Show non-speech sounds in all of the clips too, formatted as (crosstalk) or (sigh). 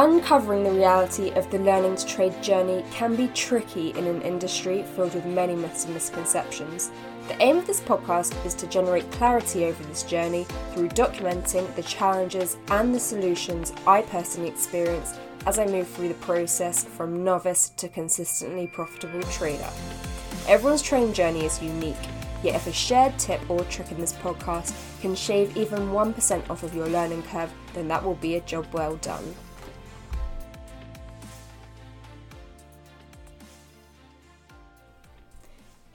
Uncovering the reality of the learning to trade journey can be tricky in an industry filled with many myths and misconceptions. The aim of this podcast is to generate clarity over this journey through documenting the challenges and the solutions I personally experienced as I move through the process from novice to consistently profitable trader. Everyone's trading journey is unique, yet if a shared tip or trick in this podcast can shave even 1% off of your learning curve, then that will be a job well done.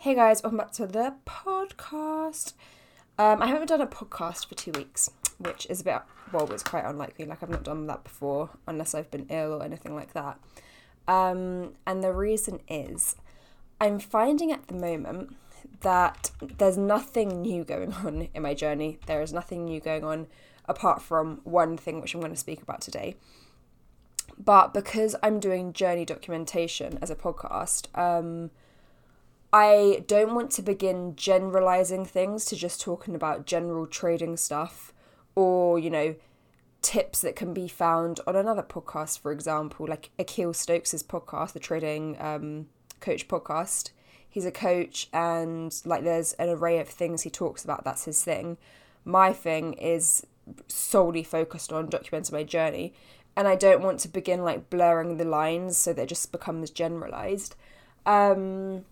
Hey guys, welcome back to the podcast. Um, I haven't done a podcast for two weeks, which is a bit, well, it's quite unlikely. Like, I've not done that before unless I've been ill or anything like that. Um, and the reason is I'm finding at the moment that there's nothing new going (laughs) on in my journey. There is nothing new going on apart from one thing which I'm going to speak about today. But because I'm doing journey documentation as a podcast, um, I don't want to begin generalizing things to just talking about general trading stuff or, you know, tips that can be found on another podcast, for example, like Akil Stokes's podcast, the Trading um, Coach podcast. He's a coach and like there's an array of things he talks about, that's his thing. My thing is solely focused on documenting my journey and I don't want to begin like blurring the lines so that it just becomes generalized. Um,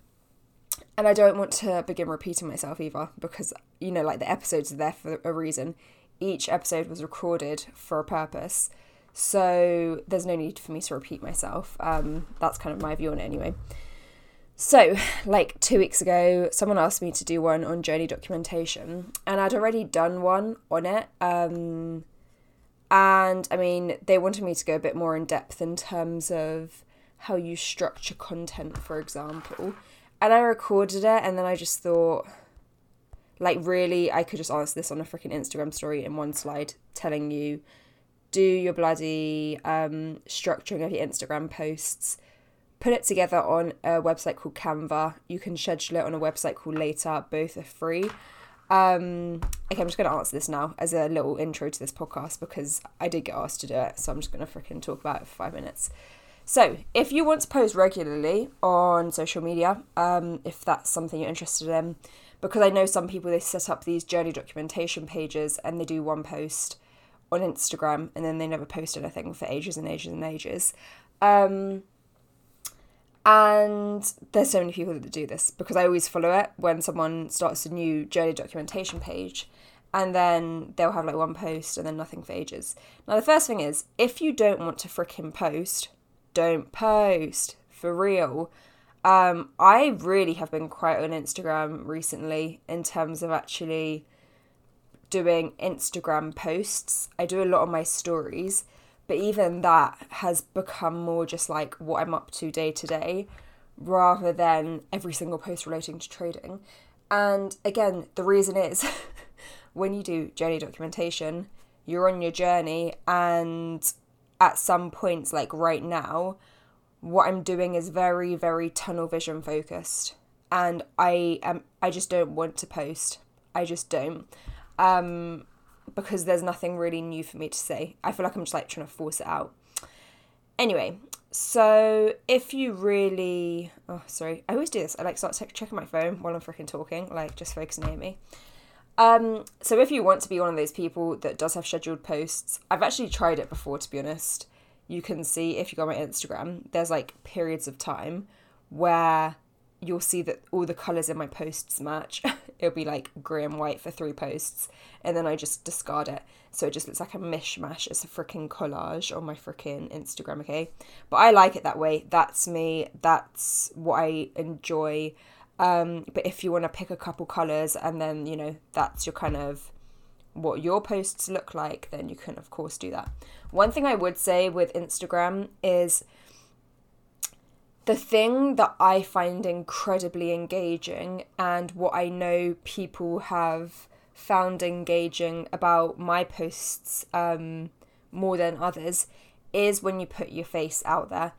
and I don't want to begin repeating myself either because you know like the episodes are there for a reason. Each episode was recorded for a purpose. So there's no need for me to repeat myself. Um, that's kind of my view on it anyway. So, like two weeks ago, someone asked me to do one on journey documentation, and I'd already done one on it. Um, and I mean, they wanted me to go a bit more in depth in terms of how you structure content, for example and I recorded it, and then I just thought, like, really, I could just answer this on a freaking Instagram story in one slide, telling you, do your bloody um, structuring of your Instagram posts. Put it together on a website called Canva. You can schedule it on a website called Later. Both are free. Um, okay, I'm just going to answer this now as a little intro to this podcast because I did get asked to do it. So I'm just going to freaking talk about it for five minutes. So, if you want to post regularly on social media, um, if that's something you're interested in, because I know some people they set up these journey documentation pages and they do one post on Instagram and then they never post anything for ages and ages and ages. Um, and there's so many people that do this because I always follow it when someone starts a new journey documentation page and then they'll have like one post and then nothing for ages. Now, the first thing is if you don't want to fricking post, don't post for real. Um, I really have been quite on Instagram recently in terms of actually doing Instagram posts. I do a lot of my stories, but even that has become more just like what I'm up to day to day rather than every single post relating to trading. And again, the reason is (laughs) when you do journey documentation, you're on your journey and at some points, like right now, what I'm doing is very, very tunnel vision focused. And I am I just don't want to post. I just don't. Um because there's nothing really new for me to say. I feel like I'm just like trying to force it out. Anyway, so if you really oh sorry, I always do this. I like start checking my phone while I'm freaking talking, like just focusing on me. Um, so if you want to be one of those people that does have scheduled posts, I've actually tried it before to be honest. You can see if you go on my Instagram, there's like periods of time where you'll see that all the colours in my posts match. (laughs) It'll be like grey and white for three posts, and then I just discard it. So it just looks like a mishmash. It's a freaking collage on my freaking Instagram, okay? But I like it that way. That's me. That's what I enjoy. Um, but if you want to pick a couple colours and then, you know, that's your kind of what your posts look like, then you can, of course, do that. One thing I would say with Instagram is the thing that I find incredibly engaging and what I know people have found engaging about my posts um, more than others is when you put your face out there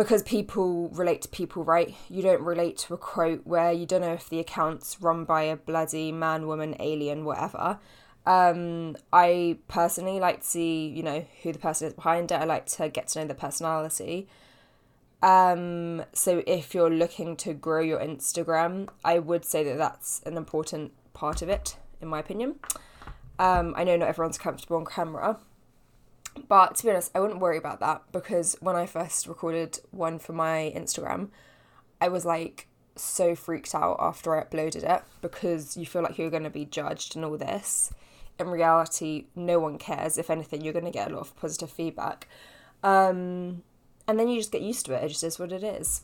because people relate to people, right? You don't relate to a quote where you don't know if the account's run by a bloody man, woman, alien, whatever. Um, I personally like to see, you know, who the person is behind it. I like to get to know the personality. Um, so if you're looking to grow your Instagram, I would say that that's an important part of it, in my opinion. Um, I know not everyone's comfortable on camera, but to be honest, I wouldn't worry about that because when I first recorded one for my Instagram, I was like so freaked out after I uploaded it because you feel like you're going to be judged and all this. In reality, no one cares. If anything, you're going to get a lot of positive feedback. Um, and then you just get used to it. It just is what it is.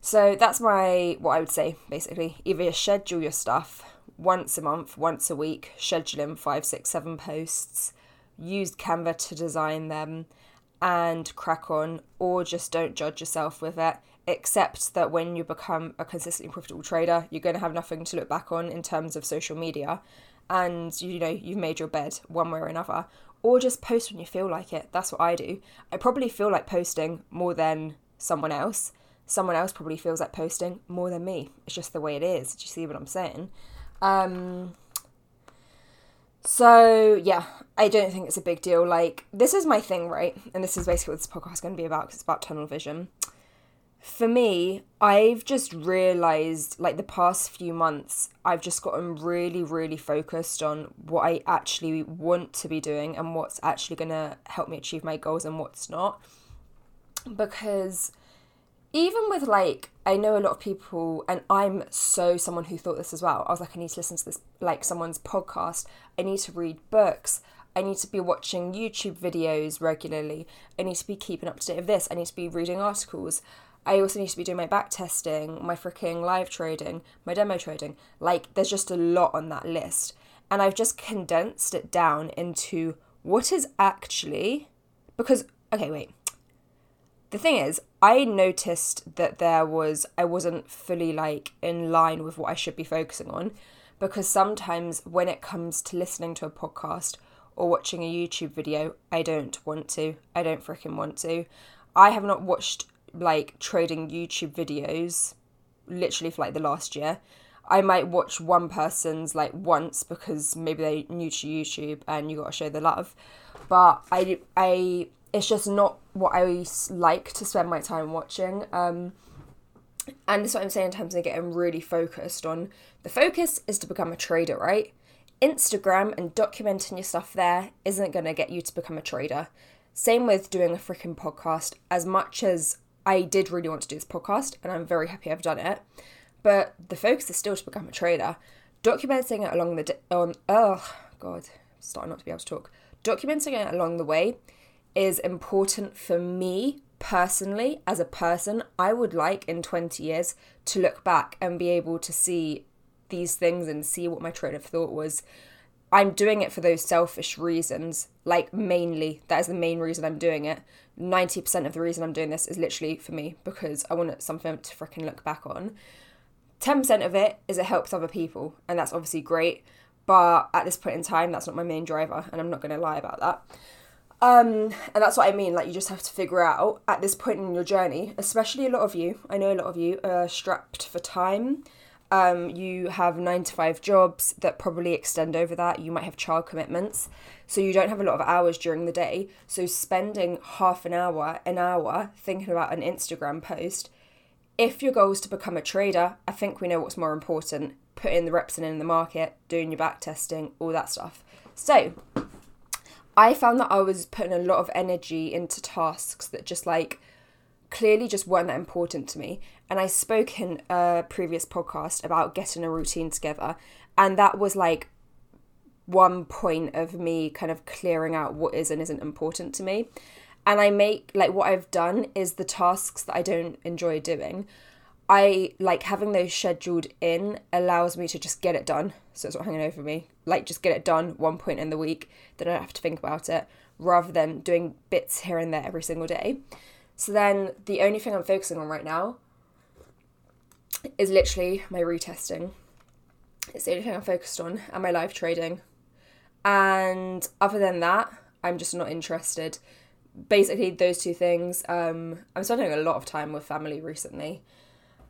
So that's my what I would say basically. Either schedule your stuff once a month, once a week, schedule in five, six, seven posts, use Canva to design them, and crack on, or just don't judge yourself with it. Except that when you become a consistently profitable trader, you're going to have nothing to look back on in terms of social media, and you know you've made your bed one way or another. Or just post when you feel like it. That's what I do. I probably feel like posting more than someone else. Someone else probably feels like posting more than me. It's just the way it is. Do you see what I'm saying? Um, so yeah, I don't think it's a big deal. Like this is my thing, right? And this is basically what this podcast is going to be about because it's about tunnel vision. For me, I've just realized like the past few months, I've just gotten really, really focused on what I actually want to be doing and what's actually going to help me achieve my goals and what's not. Because even with like I know a lot of people and I'm so someone who thought this as well. I was like I need to listen to this like someone's podcast. I need to read books. I need to be watching YouTube videos regularly. I need to be keeping up to date of this. I need to be reading articles. I also need to be doing my back testing, my freaking live trading, my demo trading. Like there's just a lot on that list. And I've just condensed it down into what is actually because okay, wait the thing is, I noticed that there was, I wasn't fully like in line with what I should be focusing on because sometimes when it comes to listening to a podcast or watching a YouTube video, I don't want to. I don't freaking want to. I have not watched like trading YouTube videos literally for like the last year. I might watch one person's like once because maybe they're new to YouTube and you got to show the love. But I I it's just not what I like to spend my time watching. Um, and that's what I'm saying in terms of getting really focused on. The focus is to become a trader, right? Instagram and documenting your stuff there isn't going to get you to become a trader. Same with doing a freaking podcast. As much as I did really want to do this podcast, and I'm very happy I've done it, but the focus is still to become a trader. Documenting it along the di- on oh god, starting not to be able to talk. Documenting it along the way is important for me personally as a person. I would like in 20 years to look back and be able to see these things and see what my train of thought was. I'm doing it for those selfish reasons, like mainly. That is the main reason I'm doing it. 90% of the reason I'm doing this is literally for me because I want something to freaking look back on. 10% of it is it helps other people, and that's obviously great. But at this point in time, that's not my main driver, and I'm not going to lie about that. Um, and that's what I mean. Like, you just have to figure out at this point in your journey, especially a lot of you, I know a lot of you are strapped for time. Um, you have nine to five jobs that probably extend over that. You might have child commitments. So you don't have a lot of hours during the day. So spending half an hour, an hour thinking about an Instagram post. If your goal is to become a trader, I think we know what's more important. Putting the reps in in the market, doing your back testing, all that stuff. So I found that I was putting a lot of energy into tasks that just like clearly just weren't that important to me. And I spoke in a previous podcast about getting a routine together, and that was like one point of me kind of clearing out what is and isn't important to me. And I make like what I've done is the tasks that I don't enjoy doing. I like having those scheduled in allows me to just get it done. So it's not hanging over me. Like just get it done one point in the week. Then I don't have to think about it rather than doing bits here and there every single day. So then the only thing I'm focusing on right now is literally my retesting. It's the only thing I'm focused on and my live trading. And other than that, I'm just not interested. Basically, those two things. Um, I'm spending a lot of time with family recently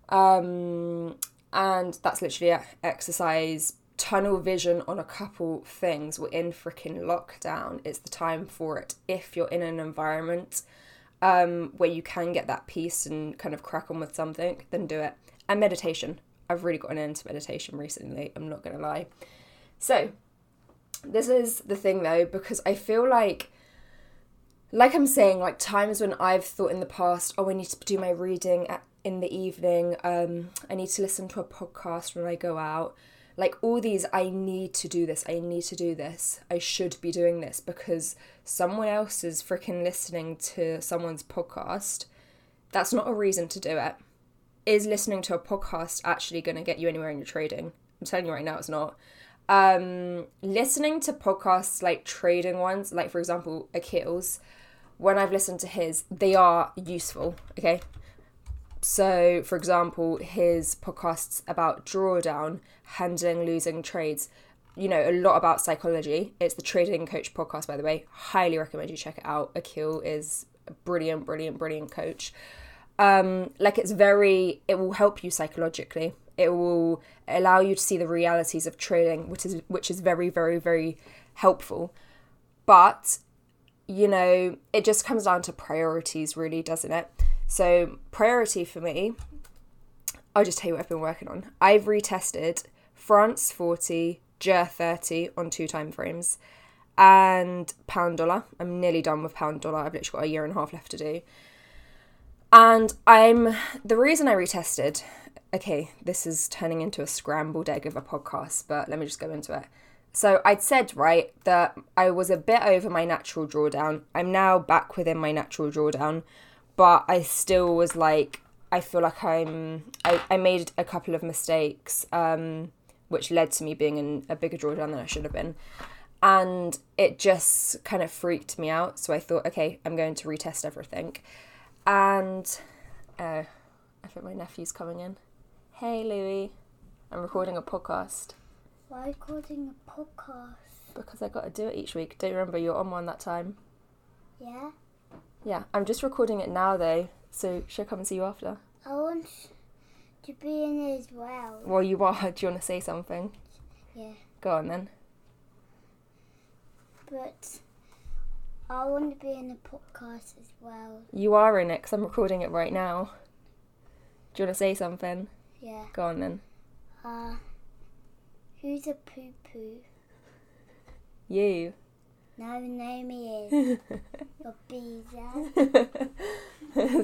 um, and that's literally it. exercise, tunnel vision on a couple things. We're in freaking lockdown. It's the time for it. If you're in an environment um, where you can get that peace and kind of crack on with something, then do it. And meditation. I've really gotten into meditation recently, I'm not to lie. So, this is the thing though, because I feel like, like I'm saying, like times when I've thought in the past, oh, I need to do my reading at, in the evening, um, I need to listen to a podcast when I go out. Like all these, I need to do this, I need to do this, I should be doing this because someone else is freaking listening to someone's podcast. That's not a reason to do it. Is listening to a podcast actually going to get you anywhere in your trading? I'm telling you right now, it's not um listening to podcasts like trading ones like for example Akil's when I've listened to his they are useful okay so for example his podcasts about drawdown handling losing trades you know a lot about psychology. It's the trading coach podcast by the way. Highly recommend you check it out. Akil is a brilliant brilliant brilliant coach. Um like it's very it will help you psychologically. It will allow you to see the realities of trading, which is which is very, very, very helpful. But you know, it just comes down to priorities, really, doesn't it? So priority for me, I'll just tell you what I've been working on. I've retested France 40, GER 30 on two time frames, and pound dollar. I'm nearly done with pound dollar. I've literally got a year and a half left to do. And I'm the reason I retested okay, this is turning into a scrambled egg of a podcast, but let me just go into it. So I'd said, right, that I was a bit over my natural drawdown. I'm now back within my natural drawdown, but I still was like, I feel like I'm, I, I made a couple of mistakes, um, which led to me being in a bigger drawdown than I should have been. And it just kind of freaked me out. So I thought, okay, I'm going to retest everything. And uh, I think my nephew's coming in. Hey Louie, I'm recording a podcast. Why recording a podcast? Because I got to do it each week. Don't you remember you're on one that time? Yeah. Yeah, I'm just recording it now though, so she'll come and see you after. I want to be in it as well. Well, you are. (laughs) Do you want to say something? Yeah. Go on then. But I want to be in the podcast as well. You are in it because I'm recording it right now. Do you want to say something? Yeah. Go on then. Uh, who's a poo poo? You. No, Naomi is. (laughs) Your (laughs) beezer.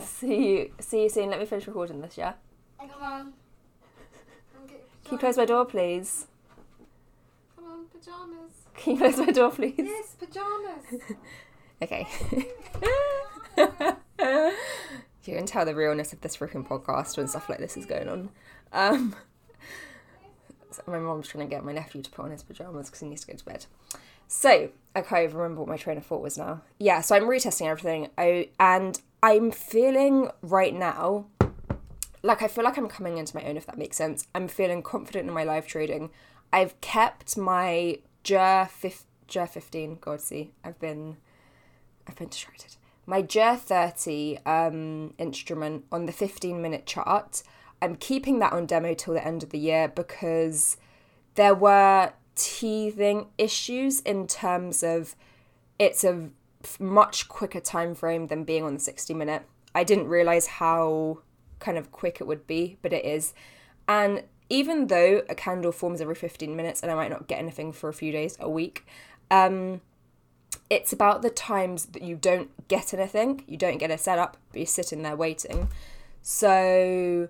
see you. See you soon. Let me finish recording this. Yeah. Okay. Come on. Can you close my door, please? Come on, pajamas. Can you close my door, please? Yes, pajamas. (laughs) Okay. you can tell the realness of this freaking podcast when stuff like this is going on. Um, so my mom's trying to get my nephew to put on his pajamas because he needs to go to bed. So I can't even remember what my train of thought was now. Yeah, so I'm retesting everything. I and I'm feeling right now like I feel like I'm coming into my own if that makes sense. I'm feeling confident in my live trading. I've kept my GER, fif- GER 15. God, see, I've been I've been distracted. My GER 30 um, instrument on the 15 minute chart. I'm keeping that on demo till the end of the year because there were teething issues in terms of it's a much quicker time frame than being on the 60 minute. I didn't realize how kind of quick it would be, but it is. And even though a candle forms every 15 minutes and I might not get anything for a few days, a week, um, it's about the times that you don't get anything, you don't get a setup, but you're sitting there waiting. So,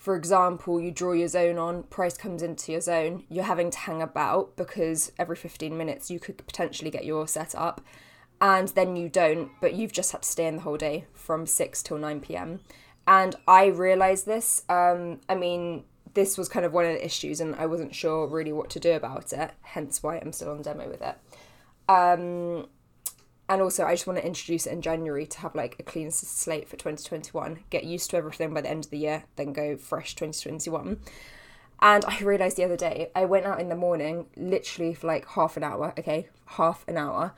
for example, you draw your zone on, price comes into your zone, you're having to hang about because every 15 minutes you could potentially get your setup, and then you don't, but you've just had to stay in the whole day from 6 till 9 pm. And I realised this. Um, I mean, this was kind of one of the issues, and I wasn't sure really what to do about it, hence why I'm still on demo with it. Um, and also, I just want to introduce it in January to have like a clean slate for 2021, get used to everything by the end of the year, then go fresh 2021. And I realised the other day, I went out in the morning, literally for like half an hour, okay, half an hour.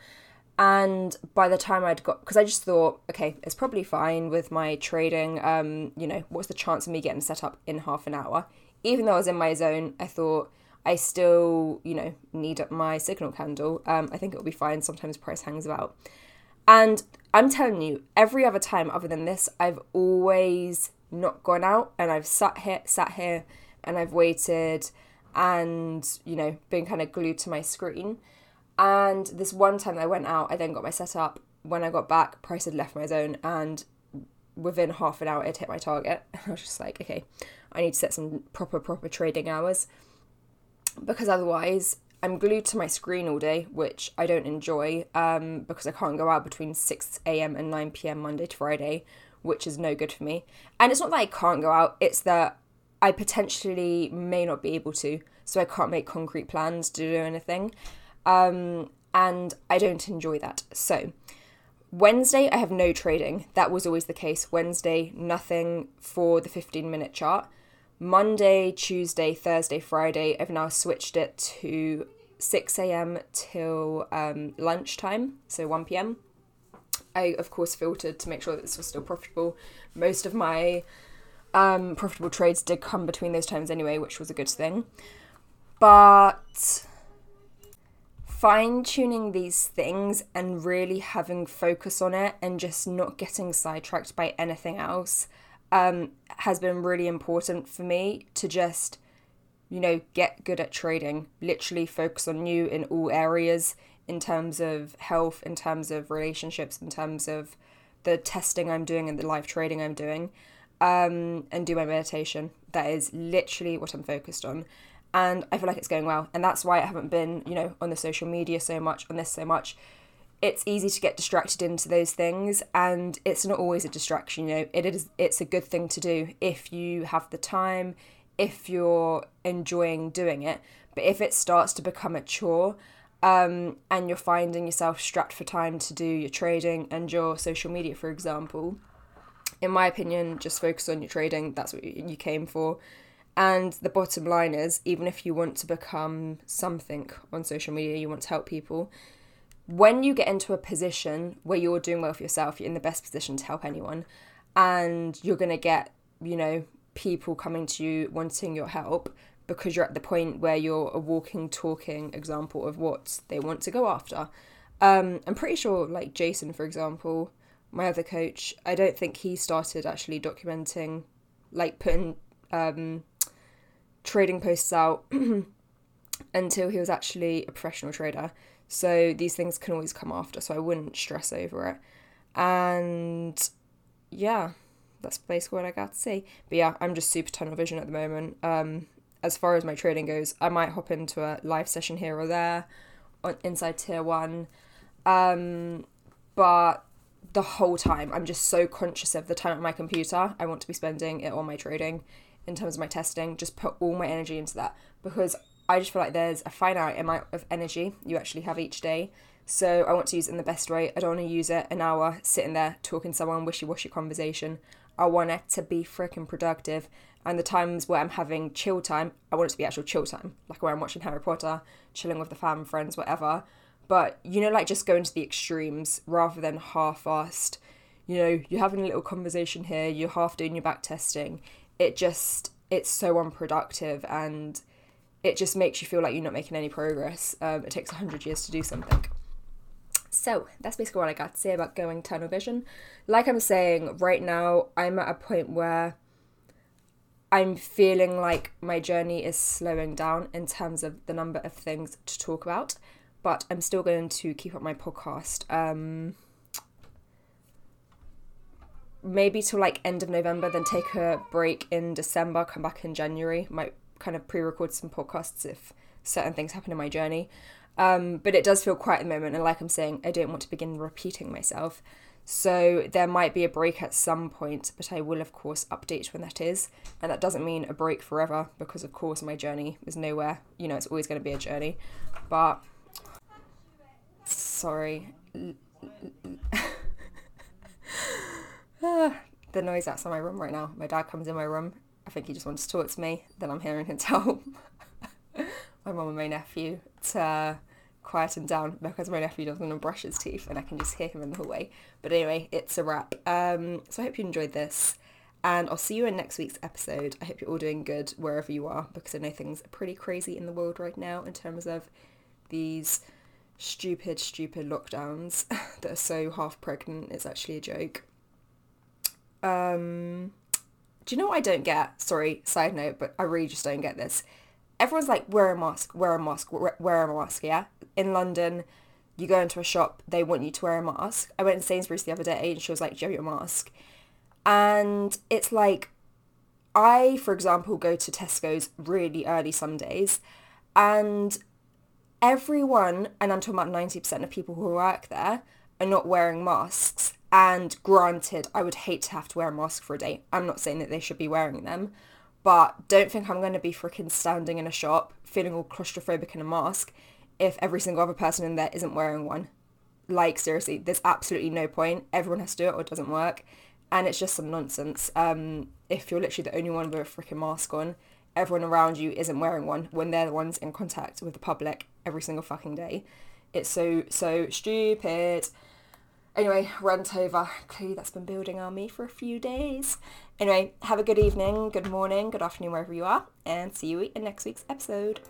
And by the time I'd got, because I just thought, okay, it's probably fine with my trading. Um, you know, what's the chance of me getting set up in half an hour? Even though I was in my zone, I thought I still, you know, need my signal candle. Um, I think it'll be fine. Sometimes price hangs about. And I'm telling you, every other time other than this, I've always not gone out and I've sat here, sat here, and I've waited and, you know, been kind of glued to my screen. And this one time I went out, I then got my setup. When I got back, price had left my zone and within half an hour it hit my target. (laughs) I was just like, okay, I need to set some proper, proper trading hours because otherwise I'm glued to my screen all day, which I don't enjoy um, because I can't go out between 6 a.m. and 9 p.m. Monday to Friday, which is no good for me. And it's not that I can't go out, it's that I potentially may not be able to, so I can't make concrete plans to do anything. Um, and I don't enjoy that. So, Wednesday, I have no trading. That was always the case. Wednesday, nothing for the 15 minute chart. Monday, Tuesday, Thursday, Friday, I've now switched it to 6 a.m. till um, lunchtime, so 1 p.m. I, of course, filtered to make sure that this was still profitable. Most of my um, profitable trades did come between those times anyway, which was a good thing. But fine tuning these things and really having focus on it and just not getting sidetracked by anything else um, has been really important for me to just, you know, get good at trading. Literally focus on you in all areas in terms of health, in terms of relationships, in terms of the testing I'm doing and the live trading I'm doing, um, and do my meditation. That is literally what I'm focused on. And I feel like it's going well. And that's why I haven't been, you know, on the social media so much, on this so much it's easy to get distracted into those things and it's not always a distraction you know. It is it's a good thing to do if you have the time if you're enjoying doing it. But if it starts to become a chore um, and you're finding yourself strapped for time to do your trading and your social media for example in my opinion just focus on your trading. That's what you came for. And the bottom line is even if you want to become something on social media you want to help people when you get into a position where you're doing well for yourself, you're in the best position to help anyone, and you're going to get, you know, people coming to you wanting your help because you're at the point where you're a walking, talking example of what they want to go after. Um, I'm pretty sure, like Jason, for example, my other coach, I don't think he started actually documenting, like putting um, trading posts out (clears throat) until he was actually a professional trader. So these things can always come after, so I wouldn't stress over it. And yeah, that's basically what I got to say. But yeah, I'm just super tunnel vision at the moment. Um, as far as my trading goes, I might hop into a live session here or there on inside tier one. Um, but the whole time, I'm just so conscious of the time on my computer. I want to be spending it on my trading in terms of my testing. Just put all my energy into that because I just feel like there's a finite amount of energy you actually have each day. So I want to use it in the best way. I don't want to use it an hour sitting there talking to someone wishy washy conversation. I want it to be freaking productive. And the times where I'm having chill time, I want it to be actual chill time, like where I'm watching Harry Potter, chilling with the fam, friends, whatever. But you know, like just going to the extremes rather than half-assed. You know, you're having a little conversation here, you're half doing your back testing. It just it's so unproductive and it just makes you feel like you're not making any progress. Um, it takes 100 years to do something. So that's basically what I got to say about going tunnel vision. Like I'm saying, right now I'm at a point where I'm feeling like my journey is slowing down in terms of the number of things to talk about, but I'm still going to keep up my podcast. Um, maybe till like end of November, then take a break in December, come back in January. Might kind of pre-record some podcasts if certain things happen in my journey. Um, but it does feel quiet at the moment, and like I'm saying, I don't want to begin repeating myself. So there might be a break at some point, but I will of course update when that is. And that doesn't mean a break forever, because of course my journey is nowhere. You know, it's always going to be a journey. But sorry. (laughs) the noise outside my room right now. My dad comes in my room think he just wants to talk to me. Then I'm hearing him (laughs) tell my mum and my nephew to quiet him down because my nephew doesn't want to brush his teeth and I can just hear him in the hallway. But anyway, it's a wrap. Um, so I hope you enjoyed this. And I'll see you in next week's episode. I hope you're all doing good wherever you are because I know things are pretty crazy in the world right now in terms of these stupid, stupid lockdowns (laughs) that are so half pregnant. It's actually a joke. Um, do you know what I don't get? Sorry, side note, but I really just don't get this. Everyone's like, wear a mask, wear a mask, wear, a mask, yeah? In London, you go into a shop, they want you to wear a mask. I went to Sainsbury's the other day and she was like, do you have your mask? And it's like, I, for example, go to Tesco's really early some days and everyone, and I'm talking about 90% of people who work there, are not wearing masks. And granted, I would hate to have to wear a mask for a day. I'm not saying that they should be wearing them, but don't think I'm going to be freaking standing in a shop feeling all claustrophobic in a mask if every single other person in there isn't wearing one. Like, seriously, there's absolutely no point. Everyone has to do it or it doesn't work. And it's just some nonsense. Um, if you're literally the only one with a freaking mask on, everyone around you isn't wearing one when they're the ones in contact with the public every single fucking day. It's so, so stupid. Anyway, rant over. Clearly that's been building on me for a few days. Anyway, have a good evening, good morning, good afternoon, wherever you are, and see you in next week's episode.